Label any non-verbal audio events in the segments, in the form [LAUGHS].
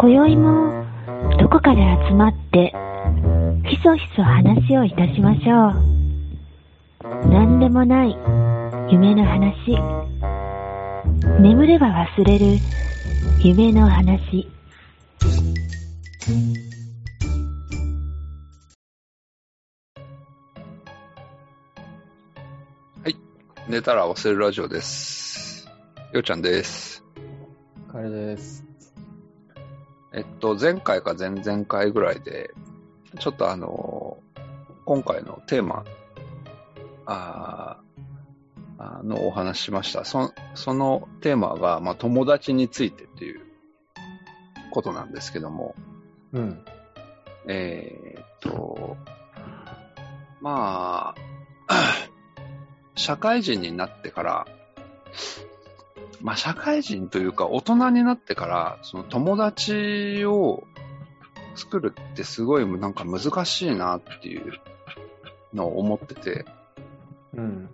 今宵もどこかで集まってひそひそ話をいたしましょう。何でもない夢の話。眠れば忘れる夢の話。寝たら忘れるラジオです。ようちゃんです。カレです。えっと、前回か前々回ぐらいで、ちょっとあの、今回のテーマ、あーあのお話ししました。そそのテーマが、まあ、友達についてっていうことなんですけども、うん。えーっと、まあ、[CLEARS THROAT] 社会人になってから、まあ社会人というか大人になってから、その友達を作るってすごいなんか難しいなっていうのを思ってて、うん。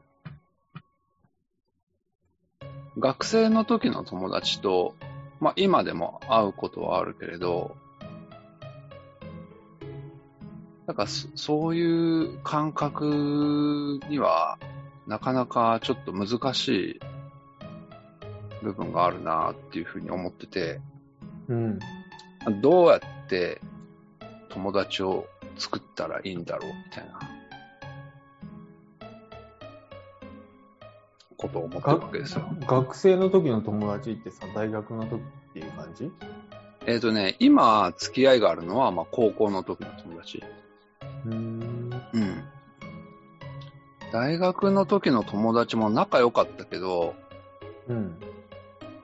学生の時の友達と、まあ今でも会うことはあるけれど、なんかそそういう感覚にはなかなかちょっと難しい部分があるなっていうふうに思ってて、うん。どうやって友達を作ったらいいんだろうみたいなことを思ってるわけですよ。学生の時の友達ってさ、大学の時っていう感じ？えっ、とね、今付き合いがあるのは、まあ高校の時の友達。うーん。うん。大学の時の友達も仲良かったけど、うん。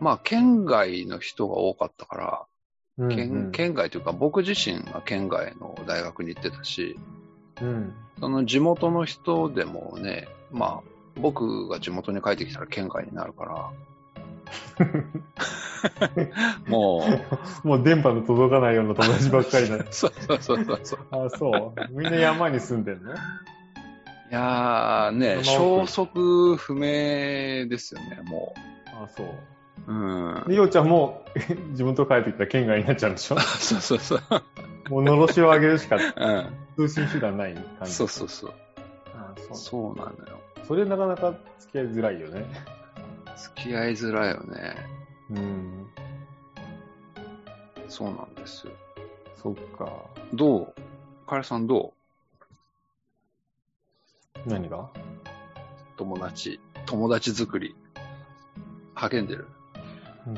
まあ県外の人が多かったから、うん。県県外というか僕自身が県外の大学に行ってたし、うん。その地元の人でもね、まあ僕が地元に帰ってきたら県外になるから、[LAUGHS] もう、もう電波の届かないような友達ばっかりだ。そ [LAUGHS] うそうそうそうそう。あ、そう。みんな山に住んでんの？いやーね、消息不明ですよね、もあ、そう。う。うん。で、ようちゃんも [LAUGHS] 地元帰ってきたら県外になっちゃうんでしょ？そうそうそう。もうのろしを上げるしかうん。通信手段ない感じ。そうそうそう。あそう。そうなのよ。それなかなか付き合いづらいよね。付き合いづらいよね。うん。そうなんですよ。そっか。どう？カレさんど何が？う友達。友達作り。励んでる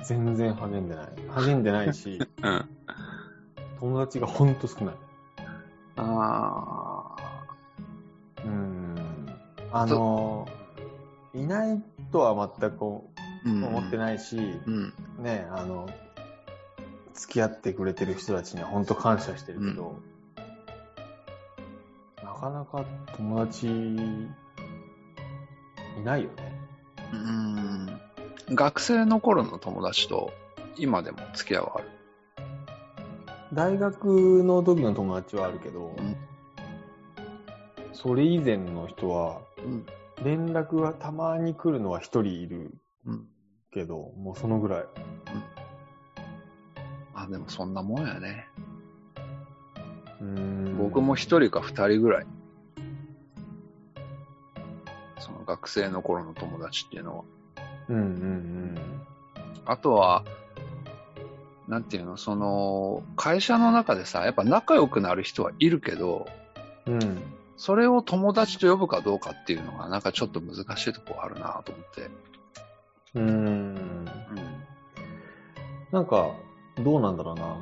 全然励んでない。励んでないし、[LAUGHS] うん。友達がほんと少ない。あうん。あの、いないとは全く。思ってないし、うん。ね、あの、付き合ってくれてる人たちには本当感謝してるけど、なかなか友達いないよね。うん。学生の頃の友達と今でも付き合いはある。大学の時の友達はあるけど、うんそれ以前の人は、うん。連絡がたまに来るのは一人いるうん。けど、もうそのぐらい。あ、でもそんなもんやね。うん僕も一人か二人ぐらい。その学生の頃の友達っていうのは。うんうんあとは、なんていうの、その、会社の中でさ、やっぱ仲良くなる人はいるけど、うん。うん。それを友達と呼ぶかどうかっていうのが、なんかちょっと難しいとこあるなと思って。うん。うん。なんか、どうなんだろうな。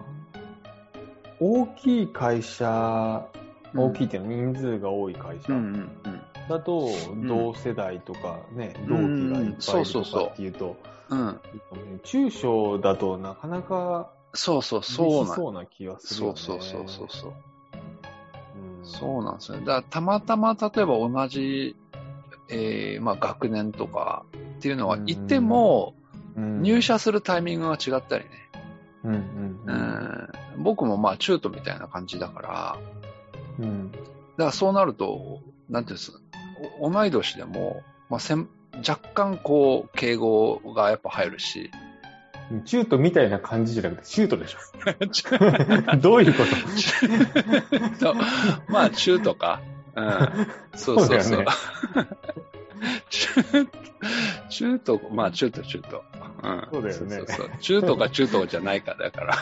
大きい会社、大きいっていうのは人数が多い会社うんうんうん。だと、ん。同世代とかね、うん。同期がいっぱいいるっていうと、うん。中小だとなかなかそうそう、厳そうそうな気がするよね。そうそうそうそうそう。なんですよね。だからたまたま例えば同じ、えーまあ学年とかっていうのはいても、うん。入社するタイミングが違ったりね。うんうんううん。ん、僕もまあ中途みたいな感じだから、うん。だからそうなると、なんていうんですお同い年でも、まあ、せん若干こう、敬語がやっぱ入るし、中途みたいな感じじゃなくて、シュートでしょ。[LAUGHS] どういうこと？まあ、中途か。うん。そうそうそう。中途、まあ、中途、中途。うん。そうだよねそうそうそう中途か中途じゃないかだから。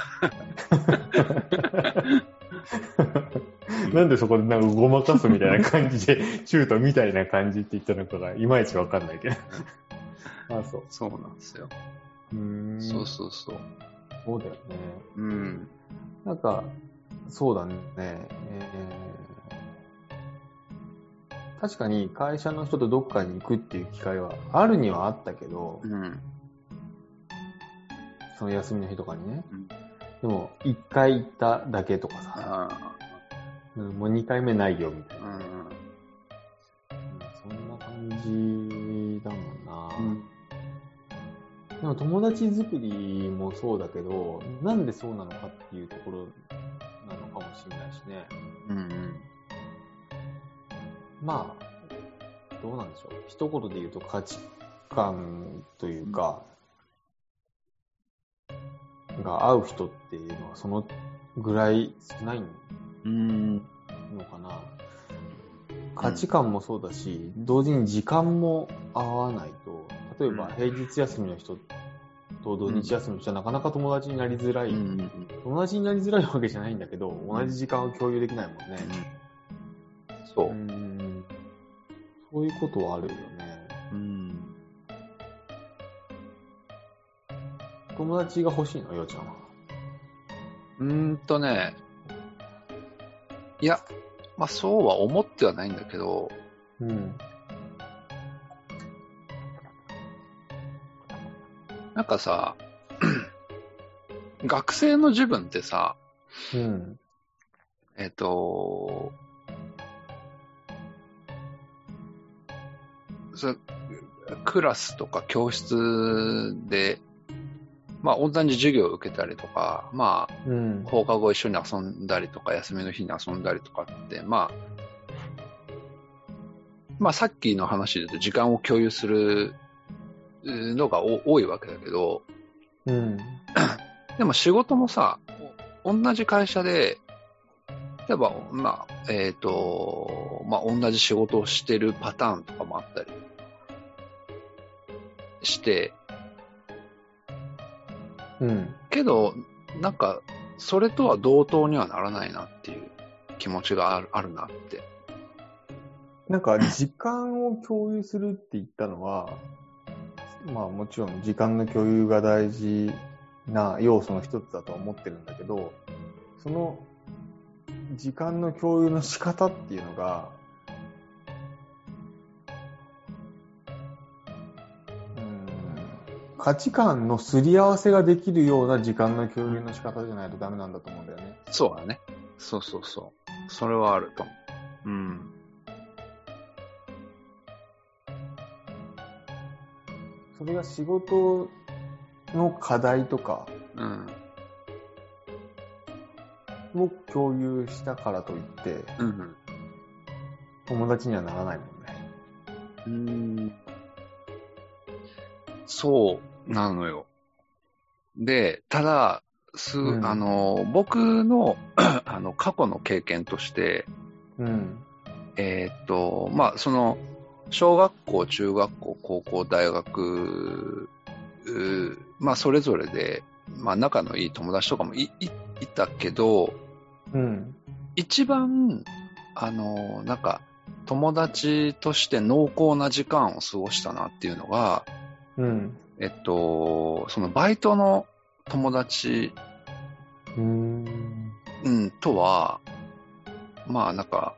[LAUGHS] [LAUGHS] なんでそこでなんかごまかすみたいな感じで、中途みたいな感じって言ったのかが、いまいちわかんないけど。[LAUGHS] あ、そう。そうなんですよ。うーんそうそうそう。そうだよね。うん。なんか、そうだね。えー確かに会社の人とどっかに行くっていう機会はあるにはあったけど、うん。その休みの日とかにね。うんでも、一回行っただけとかさ、あうんもう二回目ないよみたいあ。な。うん。うんそんな感じだもんな。うん。でも友達作りもそうだけど、なんでそうなのかっていうところなのかもしれないしね。うんうん。まあ、どうなんでしょう。一言で言うと価値観というか、が合う人っていうのはそのぐらい少ないうん。のかな。価値観もそうだし、同時に時間も合わないと、例えば平日休みの人と土日休みの人はなかなか友達になりづらい。うん。友達になりづらいわけじゃないんだけど、同じ時間を共有できないもんね。そうう。んそういうことはあるよね。友達が欲しいの、ようちゃんは。うーんとね、いや、まあそうは思ってはないんだけど、うん。なんかさ、[CLEARS THROAT] 学生の自分ってさ、うん。えっ、と、そクラスとか教室で、まあ同じ授業を受けたりとか、まあうん。放課後一緒に遊んだりとか、休みの日に遊んだりとかって、まあ、まあさっきの話で言うと時間を共有するのがお多いわけだけど、うん。でも仕事もさ、お同じ会社で、例えば、まあ、えっ、と、まあ同じ仕事をしてるパターンとかもあったりして、うん。けど、なんか、それとは同等にはならないなっていう気持ちがあるあるなって。なんか、時間を共有するって言ったのは、まあもちろん時間の共有が大事な要素の一つだとは思ってるんだけど、その時間の共有の仕方っていうのが、価値観のすり合わせができるような時間の共有の仕方じゃないとダメなんだと思うんだよね。そうだね。そうそうそう。それはあると思う。うん。それが仕事の課題とかうん。を共有したからといって、うん。友達にはならないもんね。うん。そうなのよ。で、ただ、す、うんあの、僕の、[CLEARS THROAT] あの、過去の経験として、うん。えーっと、まあ、その、小学校、中学校、高校、大学、まあ、それぞれで、まあ、仲のいい友達とかもい、い、いたけど、うん。一番、あの、なんか、友達として濃厚な時間を過ごしたなっていうのが、うん。えっと、そのバイトの友達、うーん。うん、とは、まあなんか、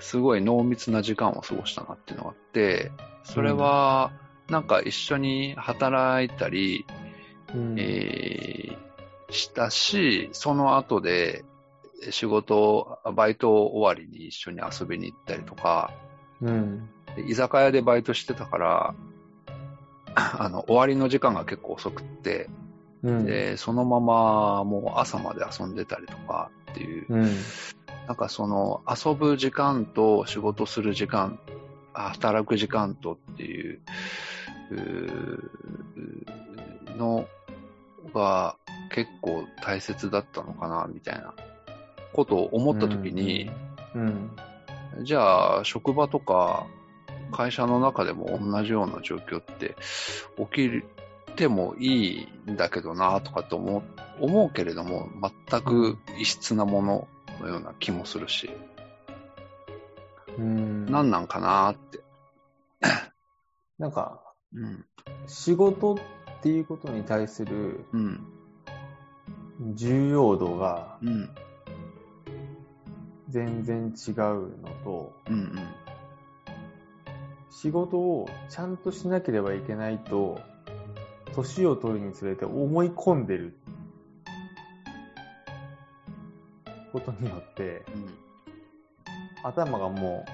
すごい濃密な時間を過ごしたなっていうのがあって、それは、なんか一緒に働いたり、うん。えーしたし、その後で仕事、バイト終わりに一緒に遊びに行ったりとか、うん。で居酒屋でバイトしてたから、[LAUGHS] あの、終わりの時間が結構遅くって、うん。で、そのままもう朝まで遊んでたりとかっていう、うん。なんかその遊ぶ時間と仕事する時間、あ働く時間とっていう、うーのが結構大切だったのかな、みたいなことを思った時に、うん。じゃあ、職場とか会社の中でも同じような状況って起きてもいいんだけどな、とかって思う思うけれども、全く異質なもののような気もするし、うん。何なんかなって。[COUGHS] なんか、うん。仕事っていうことに対するうん。重要度がうん。全然違うのと、うん。うん。仕事をちゃんとしなければいけないと、年を取るにつれて思い込んでることによって、頭がも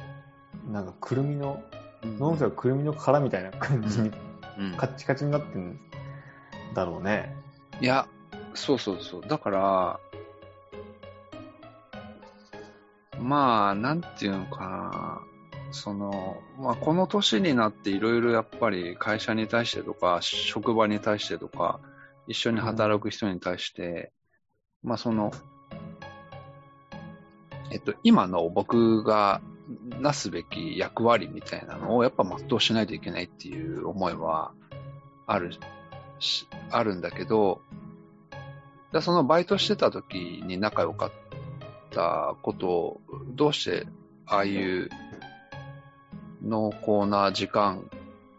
う、なんかくるみの、うん。脳みそがくるみの殻みたいな感じにうんカッチカチになってんだろうね。いや、そうそうそう。だから、まあ、なんていうのかな。その、まあ、この年になっていろいろやっぱり会社に対してとか、職場に対してとか、一緒に働く人に対して、まあ、その、えっと、今の僕がなすべき役割みたいなのをやっぱ全うしないといけないっていう思いはあるし、あるんだけど、でそのバイトしてた時に仲良かったことを、どうしてああいう濃厚な時間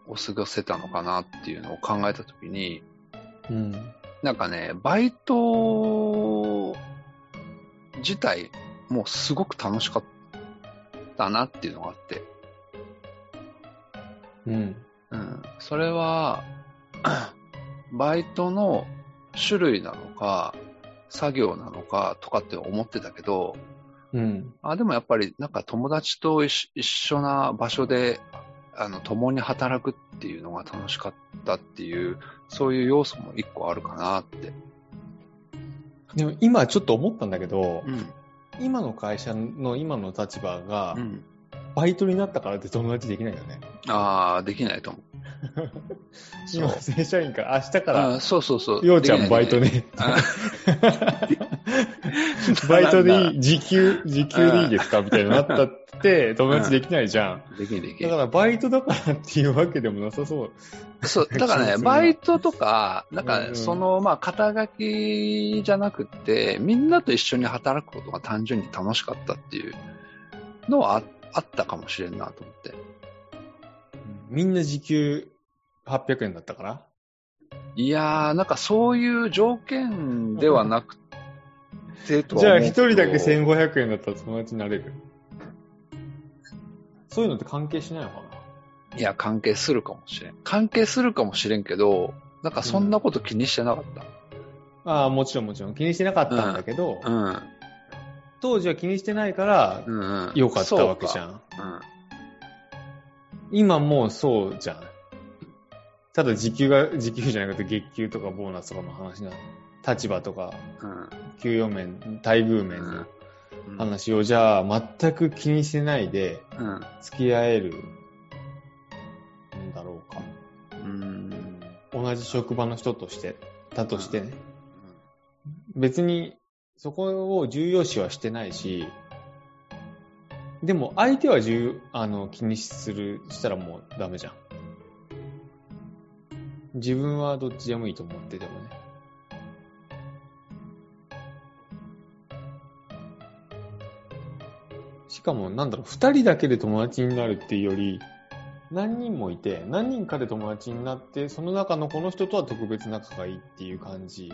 を過ごせたのかなっていうのを考えた時に、うん。なんかね、バイト自体もうすごく楽しかったなっていうのがあって、うん。うん、それは、バイトの種類なのか、作業なのかとかって思ってたけど、うん。あでもやっぱりなんか友達と一緒一緒な場所で、あの、共に働くっていうのが楽しかったっていう、そういう要素も一個あるかなって。でも今ちょっと思ったんだけど、うん。今の会社の今の立場がう、ん。バイトになったからって友達できないよね。ああ、できないと思う。[LAUGHS] 今、正社員から、明日から、あそうそうそう。ようちゃんバイト。ね。[LAUGHS] あ [LAUGHS] バイトでいい、時給、時給でいいですかみたいになったって、友達できないじゃん。できできだ。からバイトだからっていうわけでもなさそう。そう、[LAUGHS] だからね、バイトとか、なんか、その、まあ、肩書きじゃなくて、みんなと一緒に働くことが単純に楽しかったっていうのはああったかもしれんなと思って。みんな時給800円だったから？いやー、なんかそういう条件ではなくてとはじゃあ一人だけ1500円だったら友達になれる？そういうのって関係しないのかな？いや、関係するかもしれん。関係するかもしれんけど、なんかそんなこと気にしてなかった。ああ、もちろんもちろん気にしてなかったんだけど、うん。当時は気にしてないからうんうん。良かったわけじゃん。ん。うん。今もうそうじゃん。ただ時給が、時給じゃなくて月給とかボーナスとかの話な、立場とか、うん。給与面、待遇面のうん。話をじゃあ全く気にしてないでうん。付き合えるんだろうか。うん。同じ職場の人として、だとしてね。別にそこを重要視はしてないし、でも相手は重あの気にするしたらもうダメじゃん。自分はどっちでもいいと思っててもね。しかもなんだろう、二人だけで友達になるっていうより、何人もいて、何人かで友達になって、その中のこの人とは特別仲がいいっていう感じ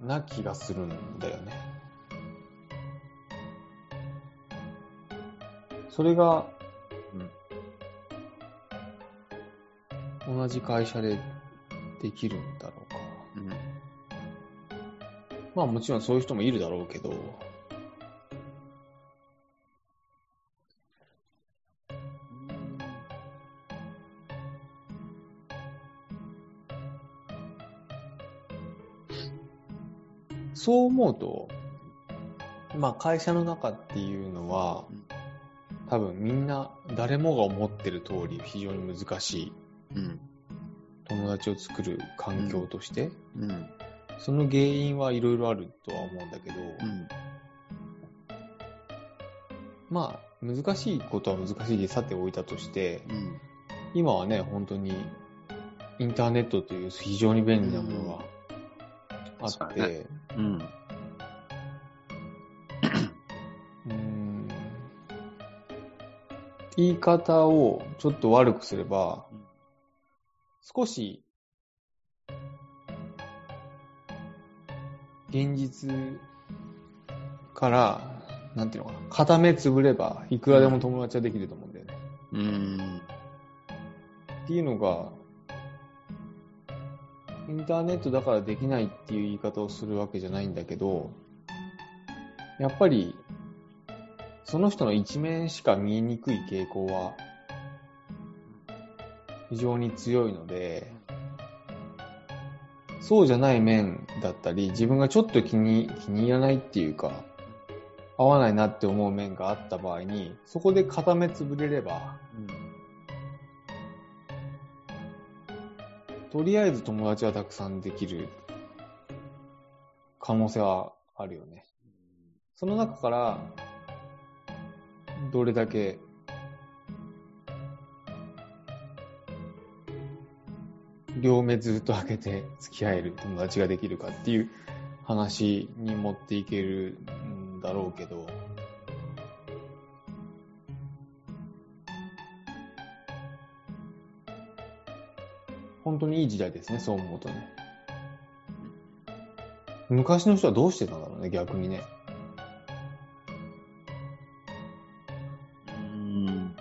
な気がするんだよね。それが、同じ会社でできるんだろうか。うん。まあもちろんそういう人もいるだろうけど、そう思うと、まあ会社の中っていうのはうん、多分みんな誰もが思ってる通り非常に難しいうん。友達を作る環境として、うん。その原因はいろいろあるとは思うんだけど、うん。まあ、難しいことは難しいでさておいたとして、うん。今はね、本当にインターネットという非常に便利なものがあって、ねうん。うーん言い方をちょっと悪くすればうん、少し現実から、なんていうのかな、片目つぶれば、いくらでも友達はできると思うんだよね。うん。っていうのが、インターネットだからできないっていう言い方をするわけじゃないんだけど、やっぱり、その人の一面しか見えにくい傾向は、非常に強いので、そうじゃない面だったり、自分がちょっと気に、気に入らないっていうか、合わないなって思う面があった場合に、そこで片目つぶれれば、とりあえず友達はたくさんできる可能性はあるよね。その中から、どれだけ、両目ずっと開けて付き合える友達ができるかっていう話に持っていけるんだろうけど、本当にいい時代ですね、そう思うとね。昔の人はどうしてたんだろうね、逆にね。うん。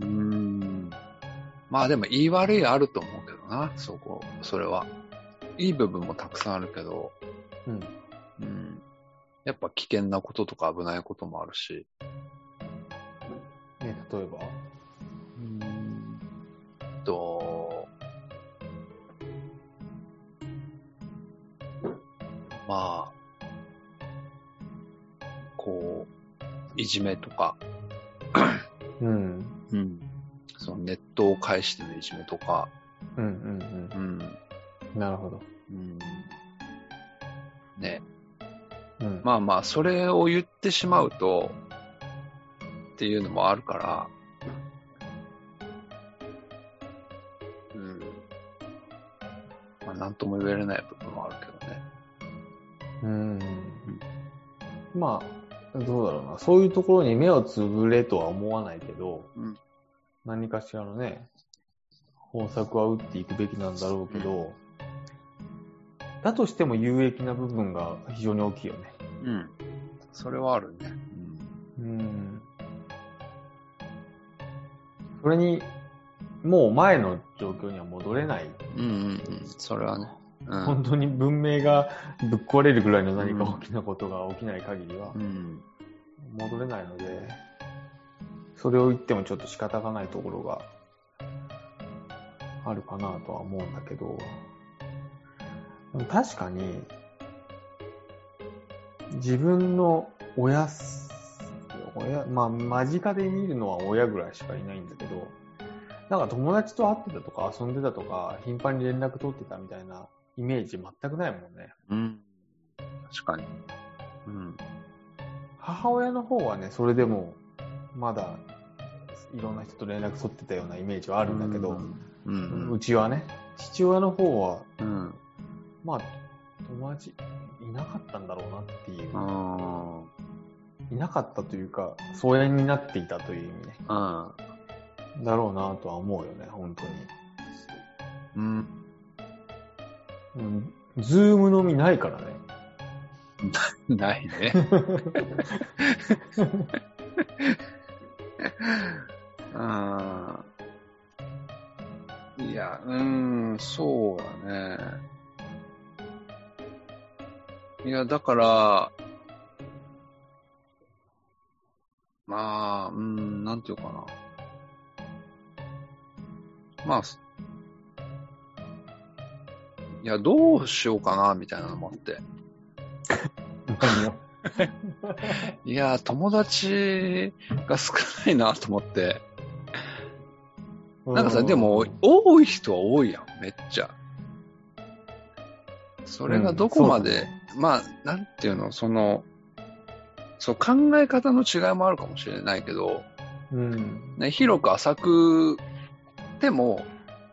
うん。まあでも言い悪いあると思うけどな、そこ、それは。いい部分もたくさんあるけど、うん。うん。やっぱ危険なこととか危ないこともあるし。ね、例えば？こう、いじめとか、うん。うん。そのネットを介してのいじめとか、うんうんうん。うん。なるほど。うん。ね。うん。まあまあ、それを言ってしまうと、っていうのもあるから、うん。まあ、なんとも言えれない部分もあるけどね。うん。まあ、どうだろうな。そういうところに目をつぶれとは思わないけど、うん何かしらのね、方策は打っていくべきなんだろうけど、だとしても有益な部分が非常に大きいよね。うん。それはあるね。うん。それに、もう前の状況には戻れない。うん。うんうんうん。それはね。うん。本当に文明がぶっ壊れるぐらいの何か大きなことが起きない限りはうん。戻れないので、それを言ってもちょっと仕方がないところがあるかなとは思うんだけど、確かに、自分の親す、親、まあ、間近で見るのは親ぐらいしかいないんだけど、なんか友達と会ってたとか遊んでたとか、頻繁に連絡取ってたみたいなイメージ全くないもんね。うん。確かに。うん。母親の方はね、それでも、まだ、いろんな人と連絡取ってたようなイメージはあるんだけど、うん。うちはね、父親の方は、うん。まあ、友達いなかったんだろうなっていうう。ん。いなかったというか、疎遠になっていたという意味ね。うん。だろうなとは思うよね、本当に。うん。うん、ズーム飲みないからね。[LAUGHS] ないね。[LAUGHS] うん。いや、うん、そうだね。いや、だから、まあ、うん、なんていうかな。まあ、すいや、どうしようかな、みたいなのもあって。[LAUGHS] いや、友達が少ないなと思って。なんかさ、うでも、多い人は多いやん、めっちゃ。それがどこまで、まあ、なんていうの、その、そう、考え方の違いもあるかもしれないけど、うん。ね、広く浅くでも、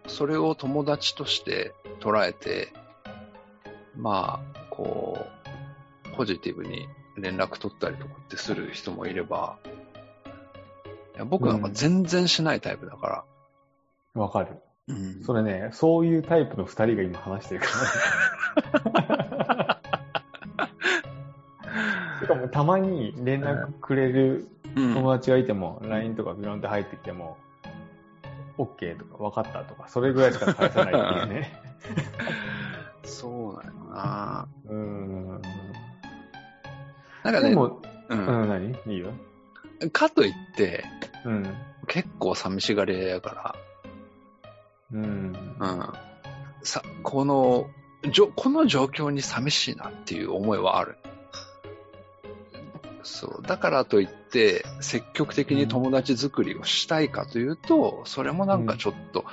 それを友達として捉えて、まあ、こう、ポジティブに連絡取ったりとかってする人もいれば、いや僕なんか全然しないタイプだから。わかる。うんそれね、そういうタイプの二人が今話してるから。[LAUGHS] しかもたまに連絡くれるうん友達がいても、LINE とかビロンって入ってきても、OK とか分かったとか、それぐらいしか返さないっていうね。[LAUGHS] そうなんよな。うーん。なんかね、でも、う、うんん、何？いいよ。かといって、うん。結構寂しがり屋やかうん。ら、うん。さ、この、じょこの状況に寂しいなっていう思いはある。そう。だからといって、積極的に友達作りをしたいかというと、それもなんかちょっと、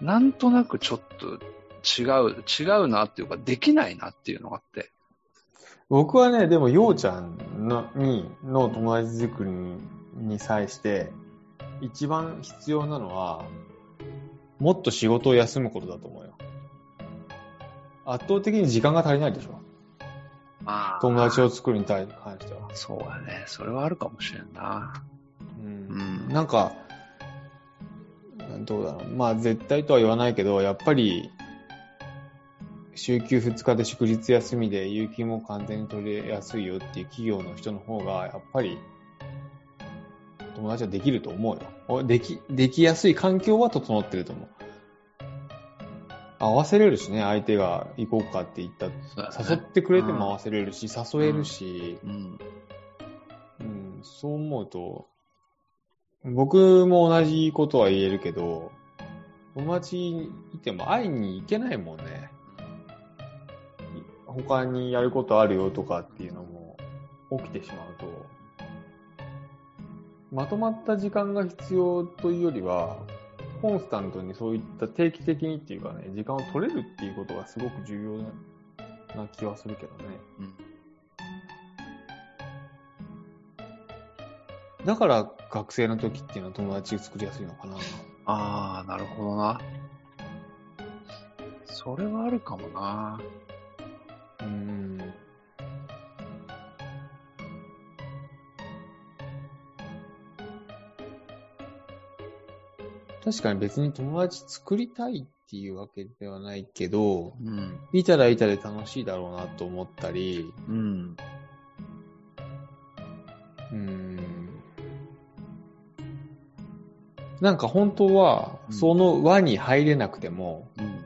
なんとなくちょっと違う、違うなっていうか、できないなっていうのがあって。僕はね、でも、ようちゃんのにの友達作りにに際して、一番必要なのは、もっと仕事を休むことだと思うよ。圧倒的に時間が足りないでしょ。まあ友達を作るに対関しては。そうだね。それはあるかもしれんな。うんうんなんか、どうだろう。まあ、絶対とは言わないけど、やっぱり、週休2日で祝日休みで有給も完全に取れやすいよっていう企業の人の方が、やっぱり、友達はできると思うよお。でき、できやすい環境は整ってると思う。合わせれるしね、相手が行こうかって言った、誘ってくれても合わせれるし、誘えるし、うん。うん、そう思うと、僕も同じことは言えるけど、友達いても会いに行けないもんね。他にやることあるよとかっていうのも起きてしまうと、まとまった時間が必要というよりは、コンスタントにそういった定期的にっていうかね、時間を取れるっていうことがすごく重要な気はするけどね。うんだから学生の時っていうのは友達作りやすいのかな。ああ、なるほどな。それはあるかもな。うん。確かに別に友達作りたいっていうわけではないけど、うん。いたらいたで楽しいだろうなと思ったり、うん。うん。なんか本当は、うんその輪に入れなくても、うん。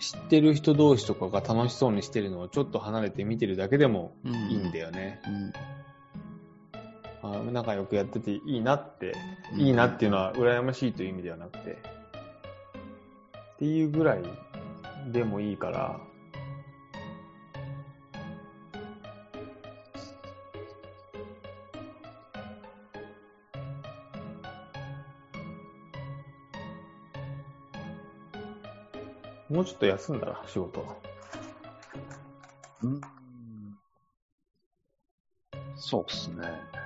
知ってる人同士とかが楽しそうにしてるのをちょっと離れて見てるだけでもうん。いいんだよね。うん。あ仲良くやってていいなって、うんいいなっていうのは羨ましいという意味ではなくて、っていうぐらいでもいいから、もうちょっと休んだら、仕事。うん。そうっすね。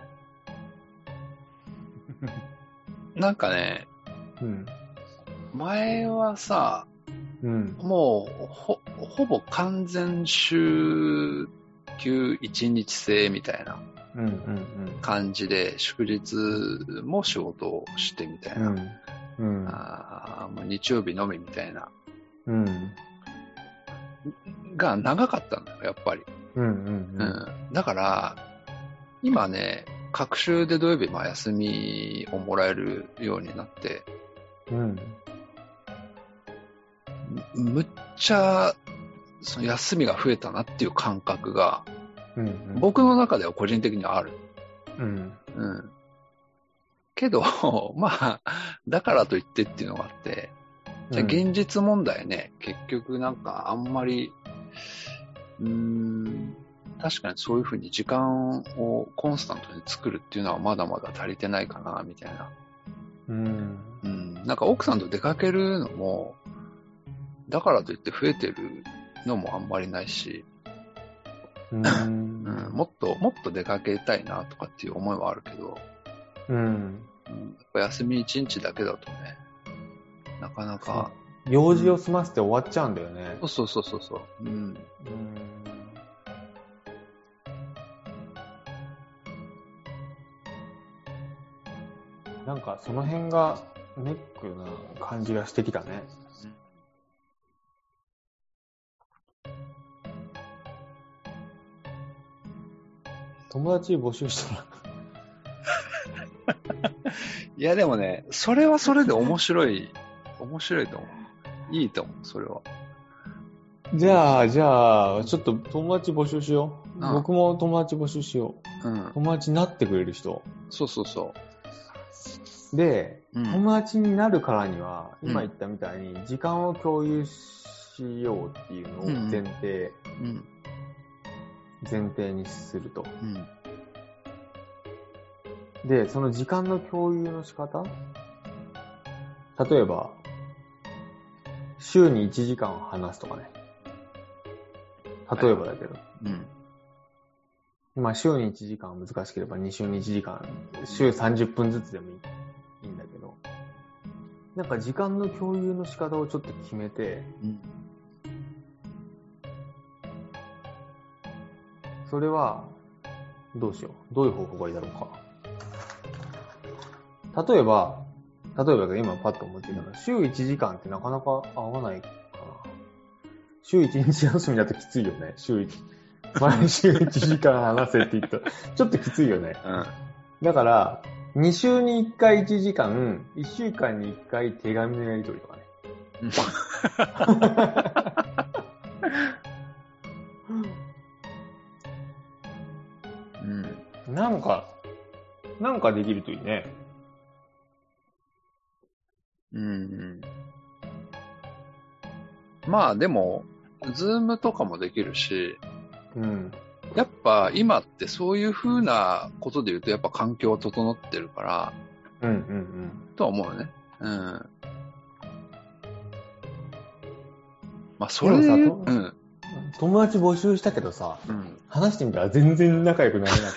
なんかね、うん。前はさ、うん。もう、ほ、ほぼ完全週休一日制みたいなうん。うん。感じで、祝日も仕事をしてみたいな。うん。うん。あーもう日曜日のみみたいな。うん。が長かったのよ、やっぱり。うん。うん。うん。だから、今ね、各週で土曜日も休みをもらえるようになって、うん。むむっちゃ、その休みが増えたなっていう感覚が、うん。僕の中では個人的にはある。うん。うん。けど、[LAUGHS] まあ、だからといってっていうのがあって、じゃあ現実問題ね、結局なんかあんまり、うーん、確かにそういうふうに時間をコンスタントに作るっていうのはまだまだ足りてないかな、みたいな。うん。うん、なんか奥さんと出かけるのも、だからといって増えてるのもあんまりないし、ううん。ん、もっと、もっと出かけたいなとかっていう思いはあるけど、うん。うん、やっぱ休み1日だけだとね、なかなか、用事を済ませて終わっちゃうんだよね。そうそうそうそうそう、うん、うん。なんかその辺がネックな感じがしてきたね。友達募集したら。[LAUGHS] いやでもね、それはそれで面白い、面白いと思う。いいと思う、それは。じゃあ、じゃあ、ちょっと友達募集しよう。うん僕も友達募集しよう。うん。友達になってくれる人。そうそうそで、う。うん。友達になるからには、うん今言ったみたいに、時間を共有しようっていうのを前提、うん。前提にすると。うん。で、その時間の共有の仕方？例えば、週に1時間話すとかね。例えばだけど。うん。まあ、週に1時間は難しければ2週に1時間、週30分ずつでもいいなんか時間の共有の仕方をちょっと決めて、うん。それは、どうしよう。どういう方法がいいだろうか。例えば、例えば今パッと思っていたのは、週1時間ってなかなか合わないかな。週1日休みだときついよね。週1。毎週1時間話せって言ったら、ちょっときついよね。うん。だから、2週に1回1時間、1週間に1回手紙のやり取りとかね。うん。なんか、なんかできるといいね。うん。まあでも、ズームとかもできるし、うん。やっぱ今ってそういう風なことで言うとやっぱ環境整ってるから、うんうんうん。とは思うよね。うん。まあそれで言うん。友達募集したけどさ、うん。話してみたら全然仲良くなれなく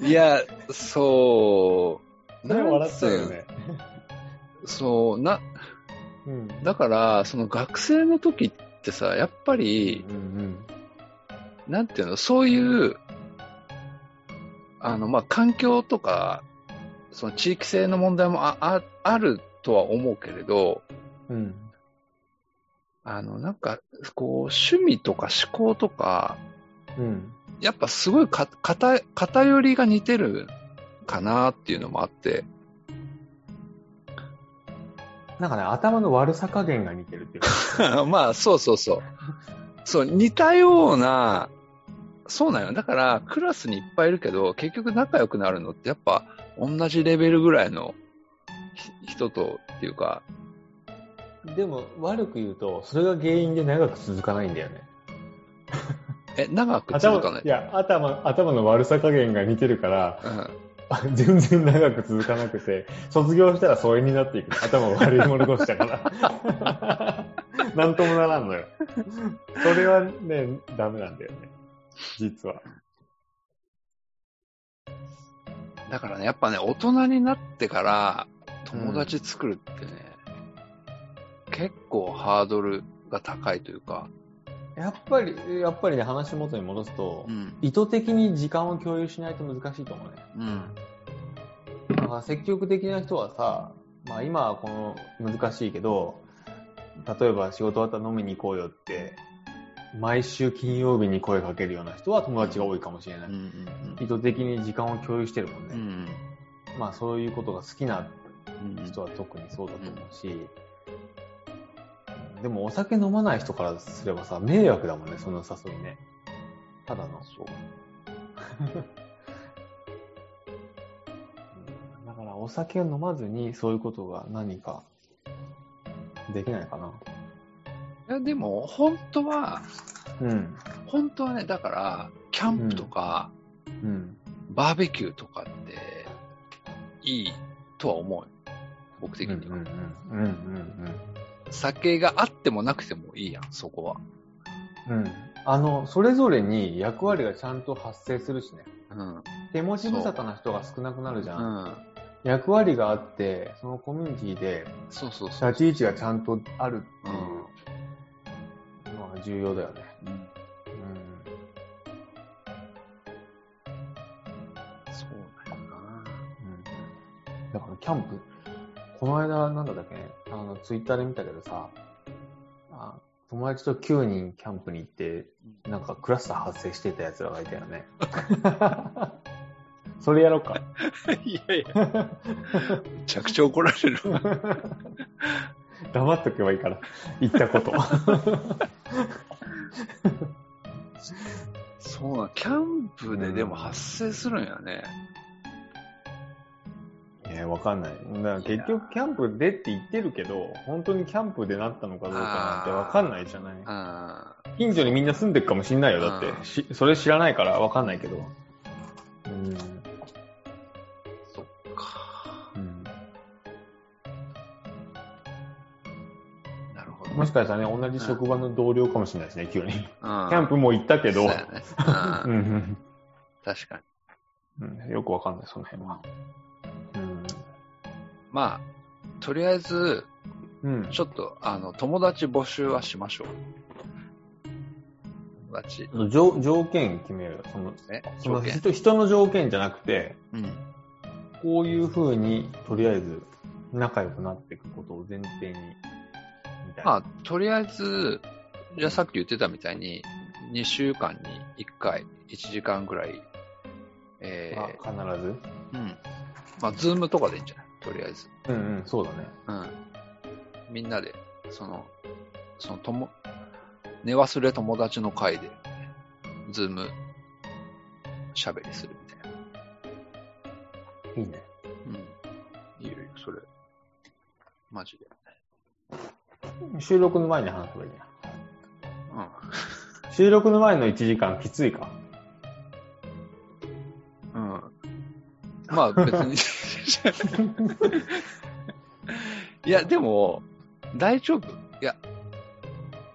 て。[LAUGHS] いや、そう。それ笑ったよね。そう、な、うん。だから、その学生の時ってさ、やっぱり、うんなんていうの、そういう、あの、まあ、環境とか、その地域性の問題もあああるとは思うけれど、うん。うん。あの、なんか、こう、趣味とか思考とか、うん。やっぱすごいか、偏偏りが似てるかなっていうのもあって、なんかね、頭の悪さ加減が似てるっていうか。[LAUGHS] まあ、そうそうそう。そう、似たような、そうなんよ。だから、クラスにいっぱいいるけど、結局仲良くなるのって、やっぱ、同じレベルぐらいのひ人とっていうか、でも、悪く言うと、それが原因で長く続かないんだよね。[LAUGHS] え、長く続かない？い。や、頭、頭の悪さ加減が似てるから、うんあ全然長く続かなくて、卒業したら疎遠になっていく。頭悪い者同士だから。[LAUGHS] [LAUGHS] なんともならんのよ。それはね、ダメなんだよね。実は。だからね、やっぱね、大人になってから友達作るってね、結構ハードルが高いというか、やっぱり、やっぱりね、話元に戻すと、うん。意図的に時間を共有しないと難しいと思うね。うん。だから積極的な人はさ、まあ今はこの難しいけど、例えば仕事終わったら飲みに行こうよって、毎週金曜日に声かけるような人は友達が多いかもしれない。うん。意図的に時間を共有してるもんね。うん。まあそういうことが好きなうん。人は特にそうだと思うし、でもお酒飲まない人からすればさ、迷惑だもんね、その誘いね。ただの。そう。[LAUGHS] うんだからお酒を飲まずにそういうことが何かできないかな。いや、でも、本当は、うん。本当はね、だから、キャンプとか、うん。バーベキューとかって、いいとは思うよ。僕的には。うんうんうん。うん酒があってもなくてもいいやん、そこは。うんうん。うん。あの、それぞれに役割がちゃんと発生するしね。うん。うん。手持ち無沙汰な人が少なくなるじゃん。役割があって、そのコミュニティでそうそうそう。立ち位置がちゃんとあるっていうのは重要だよね。うん。うん。そうだよな。だからキャンプ、この間なんだっけ？ね、あの、ツイッターで見たけどさ、あ友達と9人キャンプに行って、なんかクラスター発生してた奴らがいたよね。[LAUGHS] それやろうか。[LAUGHS] いやいや、[LAUGHS] めちゃくちゃ怒られるわ。黙っとけばいいから、言ったこと。そうな、キャンプででも発生するんやね。いや、わかんない。だから結局キャンプでって言ってるけど、本当にキャンプでなったのかどうかなんてわかんないじゃない。あ近所にみんな住んでるかもしんないよ、だってう。んしそれ知らないからわかんないけど。うん。もしかしたらね、同じ職場の同僚かもしれないですね、急に。キキャンプも行ったけど、そうやね。ううんん確かに。うんうんよくわかんない、その辺は。まあ、とりあえず、うん。うん。ちょっと、あの、友達募集はしましょう。友達。条条件決めようよ。その、ね、その。人人の条件じゃなくて、うん。こういう風に、とりあえず、仲良くなっていくことを前提に、みたいな。まあ、とりあえず、じゃあさっき言ってたみたいに、2週間に1回、1時間ぐらい、えあ必ず？ー、うん。まあ、ズームとかでいいんじゃない？とりあえず。うんうん、そうだね。うん。みんなで、その、その、とも、寝忘れ友達の会で、ズーム、喋りするみたいな。いいね。うん。いいよ、それ。マジで。収録の前に話せばいいや。う収録の前の1時間きついか。ん。うん。まあ、別に。いや、でも、大丈夫。いや、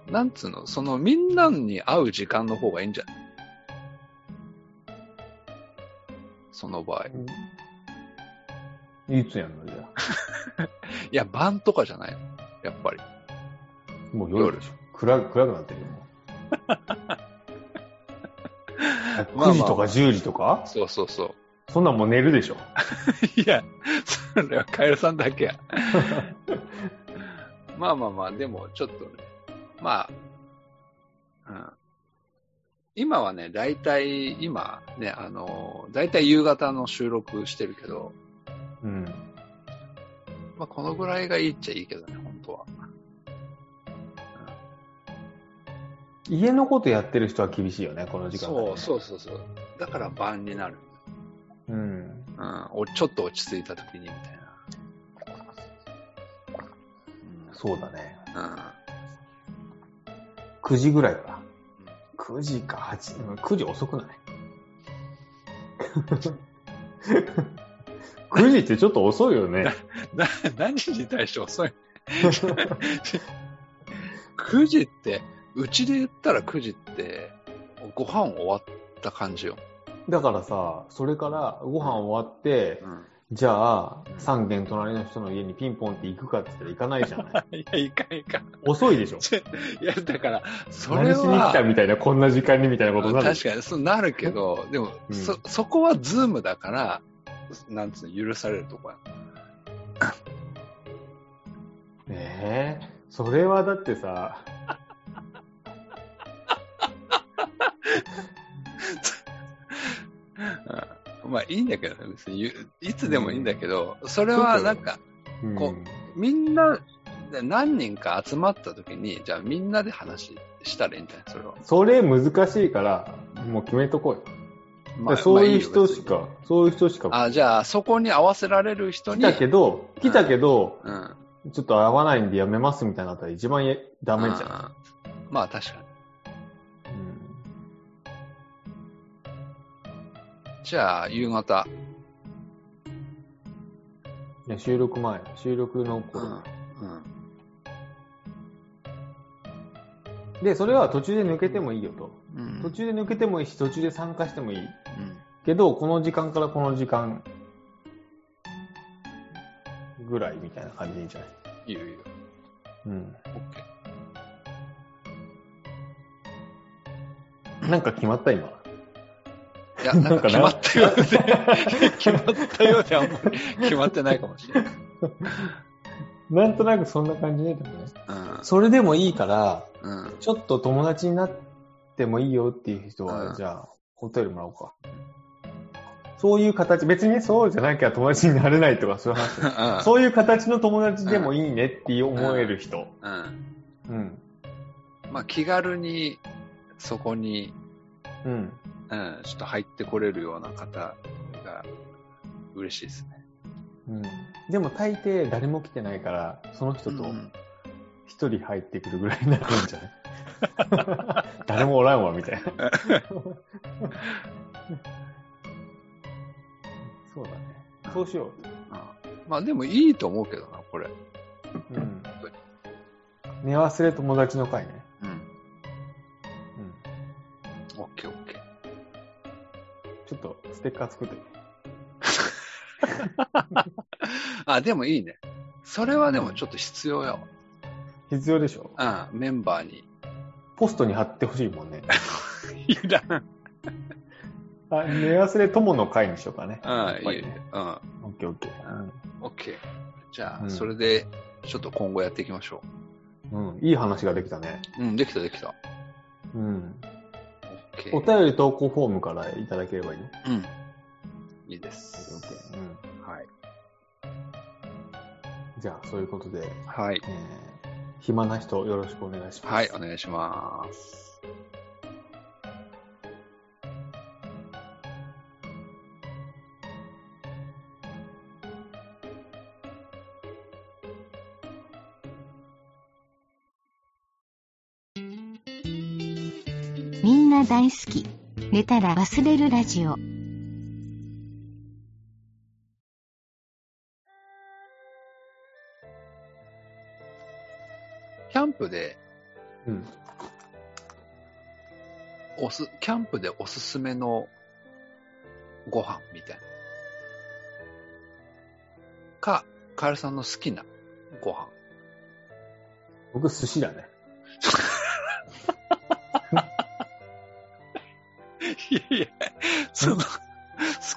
なんつうの、その、みんなに会う時間の方がいいんじゃない？その場合。いつやんの？じゃ [LAUGHS] いや、晩とかじゃないの？やっぱり。あ。もう夜でしょ。暗く、暗くなってるよ、もう。[LAUGHS] 9時とか10時とか？そうそうそう。そんなんもう寝るでしょ。[LAUGHS] いや、それはカエルさんだけや。[LAUGHS] まあまあまあ、でもちょっとね、まあ、うん。今はね、大体、今ね、あの、大体夕方の収録してるけど、うん。まあこのぐらいがいいっちゃいいけどね、本当は。家のことやってる人は厳しいよね、この時間、そうそうそうそう。だから晩になる。う。うん。うん。おちょっと落ち着いた時にみたいな。そうだね。うん。うん。9時ぐらいか。9時か8時、うん9時遅くない [LAUGHS] ?9 時ってちょっと遅いよね。な、何時に対して遅い [LAUGHS] ?9 時って、うちで言ったら9時って、ご飯終わった感じよ。だからさ、それからご飯終わって、うん。じゃあ、3軒隣の人の家にピンポンって行くかって言ったら行かないじゃない。[LAUGHS] いや、いかんいかん。遅いでしょ。いや、だから、それ何しに来たは、みたいな、こんな時間にみたいなことになる。確かにそうなるけど、でも、うんそ、そこはズームだから、なんつうの、許されるとこや。ええそれはだってさ、まあ、いいんだけどね、別にいつでもいいんだけど、それはなんか、うんこみんな、で何人か集まった時に、じゃあみんなで話したらいいんじゃない？それは。それ難しいから、もう決めとこうよ。まあそういう人しか、そういう人しか。あ、じゃあそこに合わせられる人に。来たけど、来たけど、うん。ちょっと合わないんでやめますみたいなったら一番やダメじゃん。ん。まあ確かに。じゃあ夕方。いや、収録前、収録のうん。頃。うん。で、それは途中で抜けてもいいよと。うん。途中で抜けてもいいし、途中で参加してもいい。うん。けど、この時間からこの時間ぐらいみたいな感じでいいんじゃない？いいよいいよ。うん。オッケなんか決まった今？や、なんか決まったようで、決まったようであんまり決まってないかもしれない。[LAUGHS] なんとなくそんな感じね。でもねうん。それでもいいから、うん。ちょっと友達になってもいいよっていう人は、うんじゃあ、お便りもらおうか。そういう形、別にそうじゃなきゃ友達になれないとかそういう話。[LAUGHS] うん。そういう形の友達でもいいねって思える人。うん。うん。まあ、気軽に、そこに、うん。うん、ちょっと入ってこれるような方が嬉しいですね。うん。でも大抵誰も来てないから、その人とうん一人入ってくるぐらいになるんじゃない？[LAUGHS] 誰もおらんわ、みたいな。[LAUGHS] そうだね。そうしよまあでもいいと思うけどな、これ。う。うん。寝忘れ友達の会ね。うん。うん。オッケーオッケー。ちょっとステッカー作って。[LAUGHS] あ、でもいいね。それはでもちょっと必要よ。必要でしょうん、メンバーに。ポストに貼ってほしいもんね。[LAUGHS] いらん。あ、寝忘れ友の会にしようかね。[LAUGHS] うん、いいねね。うん、オッケーオッケー。オッケー。じゃあ、うんそれで、ちょっと今後やっていきましょうん。うん。いい話ができたね。う。うん、できたできた。うん。オッケー。お便り投稿フォームからいただければいいよ。うん。いいです。ケーオッケー。うん。はい。じゃあ、そういうことで、はい。えー暇な人よろしくお願いします。はい、お願いします。大好き。寝たら忘れるラジオ。キャンプで、うん。おす、キャンプでおすすめのご飯みたいな。か、カエルさんの好きなご飯。僕、寿司だね。[LAUGHS] いやいや、その、好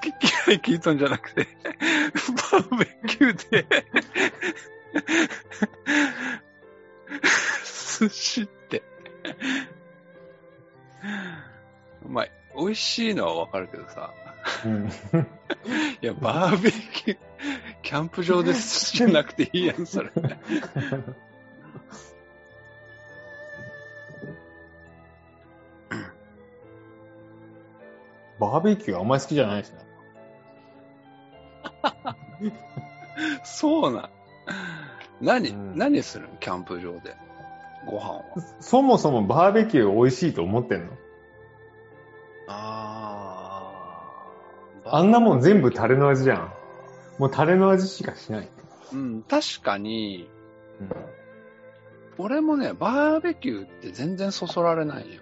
き嫌い聞いたんじゃなくて、バーベキューで、寿司って。まあ、美味しいのはわかるけどさ、うん。いや、バーベキュー、キャンプ場で寿司じゃなくていいやん、それ。バーベキューあんまり好きじゃないですね。[LAUGHS] そうなん。何、うん何するの？キャンプ場で。ご飯は。そもそもバーベキュー美味しいと思ってんの？ああんなもん全部タレの味じゃん。もうタレの味しかしない。うん、確かに、うん。俺もね、バーベキューって全然そそられないよ。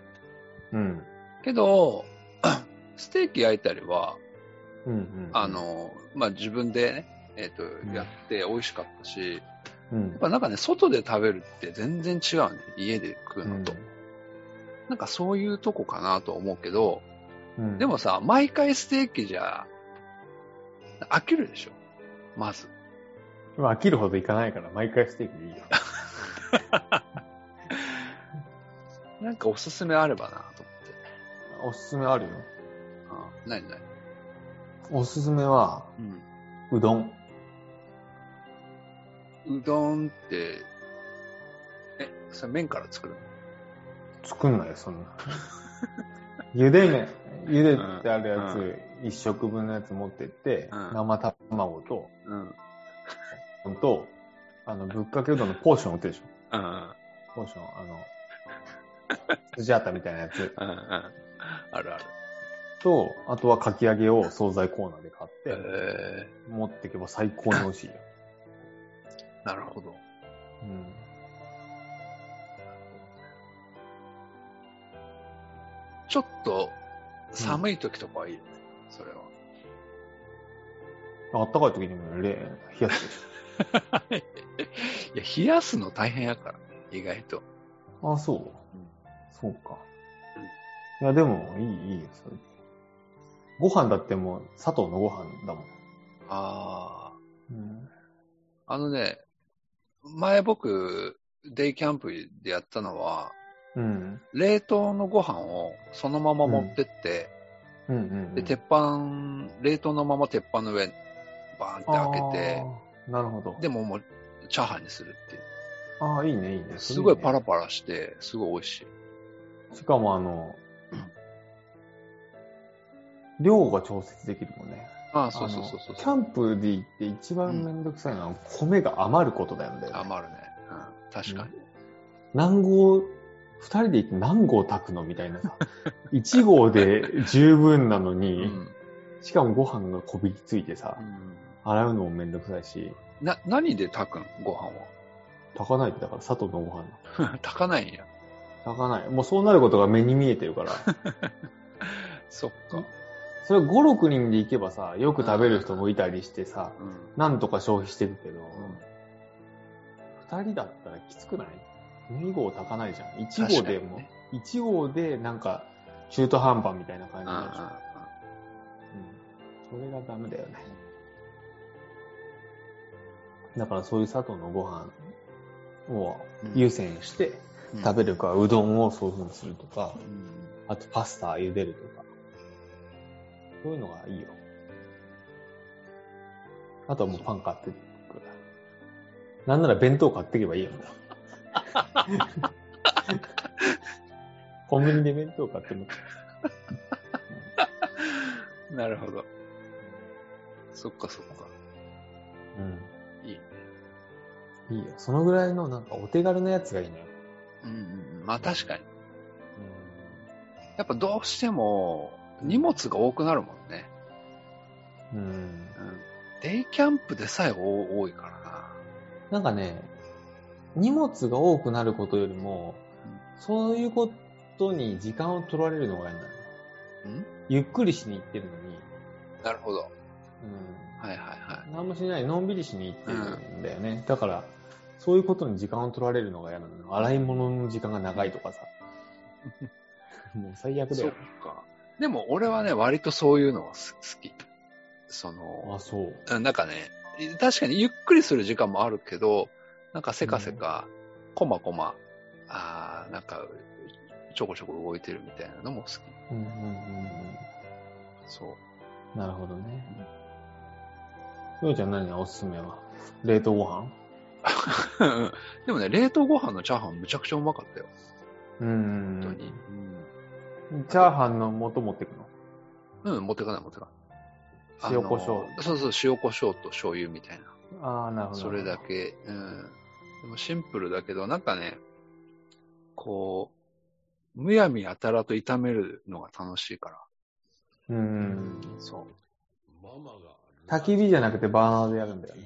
うん。けど、ステーキ焼いたりは、うん。うん。あ、の、まあ、自分でね、えっ、と、んやって美味しかったし、うんやっ。ぱなんかね、外で食べるって全然違うね。家で食ううんのと。なんかそういうとこかなと思うけど、うんでもさ、毎回ステーキじゃ、飽きるでしょまず。まあ飽きるほどいかないから、毎回ステーキでいいよ。[LAUGHS] なんかおすすめあればなと思って。おすすめあるよ。うん、何何おすすめは、うん。うどん。うどんって、え、それ麺から作るの？作んないよ、そんな。[LAUGHS] 茹で麺、茹でてあるやつ、一食分のやつ持ってって、うん生卵と、うんと、あの、ぶっかけうどんのポーション売ってるでしょ？うん。ポーション、あの、スジャータみたいなやつうん。うん。あるある。と、あとはかき揚げを惣菜コーナーで買って、え持ってけば最高に美味しいよ。ー、[LAUGHS] なるほど。うん。ちょっと寒い時とかはいいよね、それは。あったかい時にも冷冷やすでし [LAUGHS] いや、冷やすの大変やから、意外と。ょ。あ、そう。そうか。いや、でも、いい、いいよ、それ。ご飯だってもう、佐藤のご飯だもん。ああ。うん。あのね、前僕、デイキャンプでやったのは、うん。冷凍のご飯をそのまま持ってって、うんうん、うん。で、鉄板、冷凍のまま鉄板の上、バーンって開けて、なるほど。でももう、チャーハンにするっていう。ああ、いいね、いいね。すごいパラ。ラパラして、すごい美味しい。しかもあの、量が調節できるもんね。ああ、そうそうそうそうキャンプで行って一番めんどくさいのは、米が余ることだよね。余るね。うん、確かに。何合、二人で行って何合炊くのみたいなさ。[LAUGHS] 一合で十分なのうに、ん。しかもご飯がこびりついてさう、ん洗うのもめんどくさいし、な、何で炊くんご飯炊かないとだから佐藤のご飯は。[LAUGHS] 炊かないんや。炊かない。もうそうなることが目に見えてるから。[LAUGHS] そっか。それ5、6人で行けばさ、よく食べる人もいたりしてさ、うん。なんとか消費してるけど、二人だったらきつくない ?2 合炊かないじゃん。1合でも、ね1合でなんか中途半端みたいな感じうんになるじゃん。うん。それがダメだよね。だからそういう佐藤のご飯を優先してうん食べるか、うどんをそういう風にするとか、うんあとパスタ茹でるとか。そういうのがいいよ。あとはもうパン買ってくる。なんなら弁当買ってけばいいよ。コンビニで弁当買ってもなるほど。そっかそっか。うん。いいね。いいよ。そのぐらいのなんかお手軽なやつがいいのよ。うんうんうん。まあ確かに。やっぱどうしても荷物が多くなるもんね。うん。うん。うん。デイキャンプでさえ多いからな。なんかね、荷物が多くなることよりも、そういうことに時間を取られるのが嫌なのよ。うん？ゆっくりしに行ってるのに、なるほど。うん。はいはいはい。何もしない、のんびりしに行ってるんだよね。だから、そういうことに時間を取られるのが嫌なのよ。洗い物の時間が長いとかさ。[LAUGHS] もう最悪だそっよ。か。でも俺はね、割とそういうのがす好き。その、あ、そう。うんなんかね、確かにゆっくりする時間もあるけど、なんかせかせか、こまこま、あーなんか、ちょこちょこ動いてるみたいなのも好き。うんうんうんそう。うん。なるほどね。ようちゃん何がおすすめは冷凍ご飯？[LAUGHS] でもね、冷凍ご飯のチャーハンむちゃくちゃうまかったよ。うん本当に。チャーハンの素持ってくの？うん、持ってかない持ってかない。塩コショウそうそう、塩コショウと醤油みたいな。ああ、なるほど。それだ。け。うん。でもシンプルだけど、なんかね、こう、むやみやたらと炒めるのが楽しいから。うん。そう。焚き火じゃなくてバーナーでやるんだよね。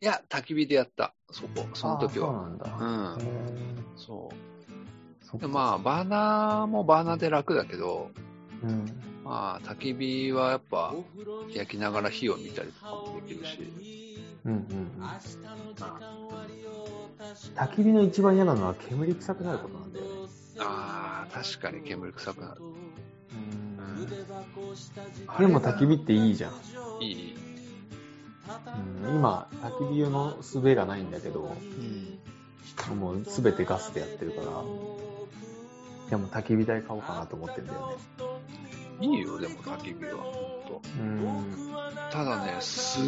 いや、焚き火でやった。そこ、その時あーそうは。なんだ。うんそう。まあ、バーナーもバーナーで楽だけど、うん。まあ、焚き火はやっぱ、焼きながら火を見たりとかもできるし。うんうんうん。焚き火の一番嫌なのは煙臭くなることなんだよね。ああ、確かに煙臭くなる。あでれも焚き火っていいじゃん。いい。うん、今、焚き火用の術がないんだけど、うん。もうすべてガスでやってるから、でも焚き火台買おうかなと思ってんだよね。いいよ、でも焚き火は。ほんとうん。ただね、すっ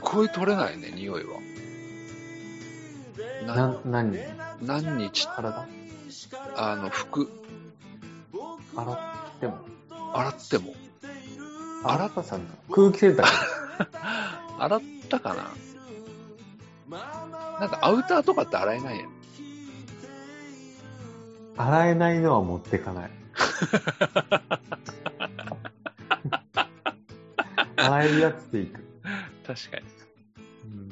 ごい取れないね、匂いは。なな、何？何日、体？あの、服、洗っても？洗っても。洗ったさん空気清濯？[LAUGHS] 洗ったかな？なんかアウターとかって洗えないやん。洗えないのは持ってかない。洗えるやつでいく。確かに。うん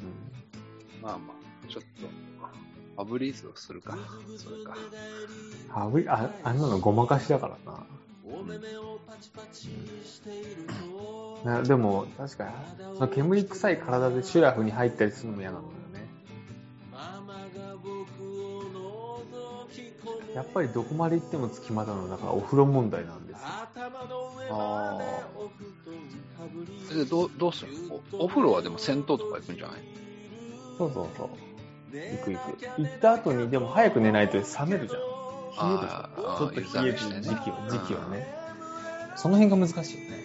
まあまちょっと、ファブリーズをするか。それか。あぶああんなのごまかしだからな。なでも、確かに、その煙臭い体でシュラフに入ったりするのも嫌なんやっぱりどこまで行っても付きまとうのだからお風呂問題なんですよ。ああ。で、どう、どうするの？おお風呂はでも銭湯とか行くんじゃない？そうそうそう。行く行く。行った後に、でも早く寝ないと冷めるじゃん。冷えるじゃん。ちょっと冷える時期は、時期はうんね。その辺が難しいよね。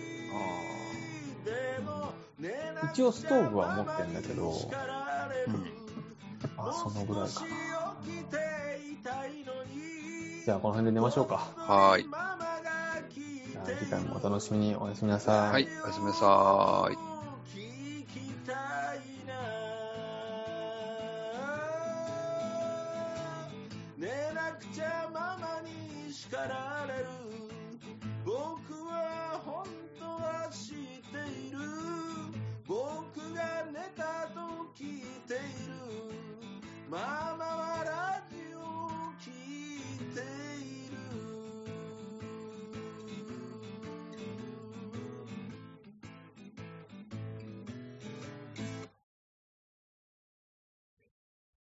一応ストーブは持ってんだけど、あ、そのぐらいかな。じゃあこの辺で寝ましょうか。はーい。じゃあ次回もお楽しみにおやすみなさい。はい、おやすみなさーい。聞きたいな寝なくちゃママに叱られる僕は本当は知っている僕が寝たと聞いているま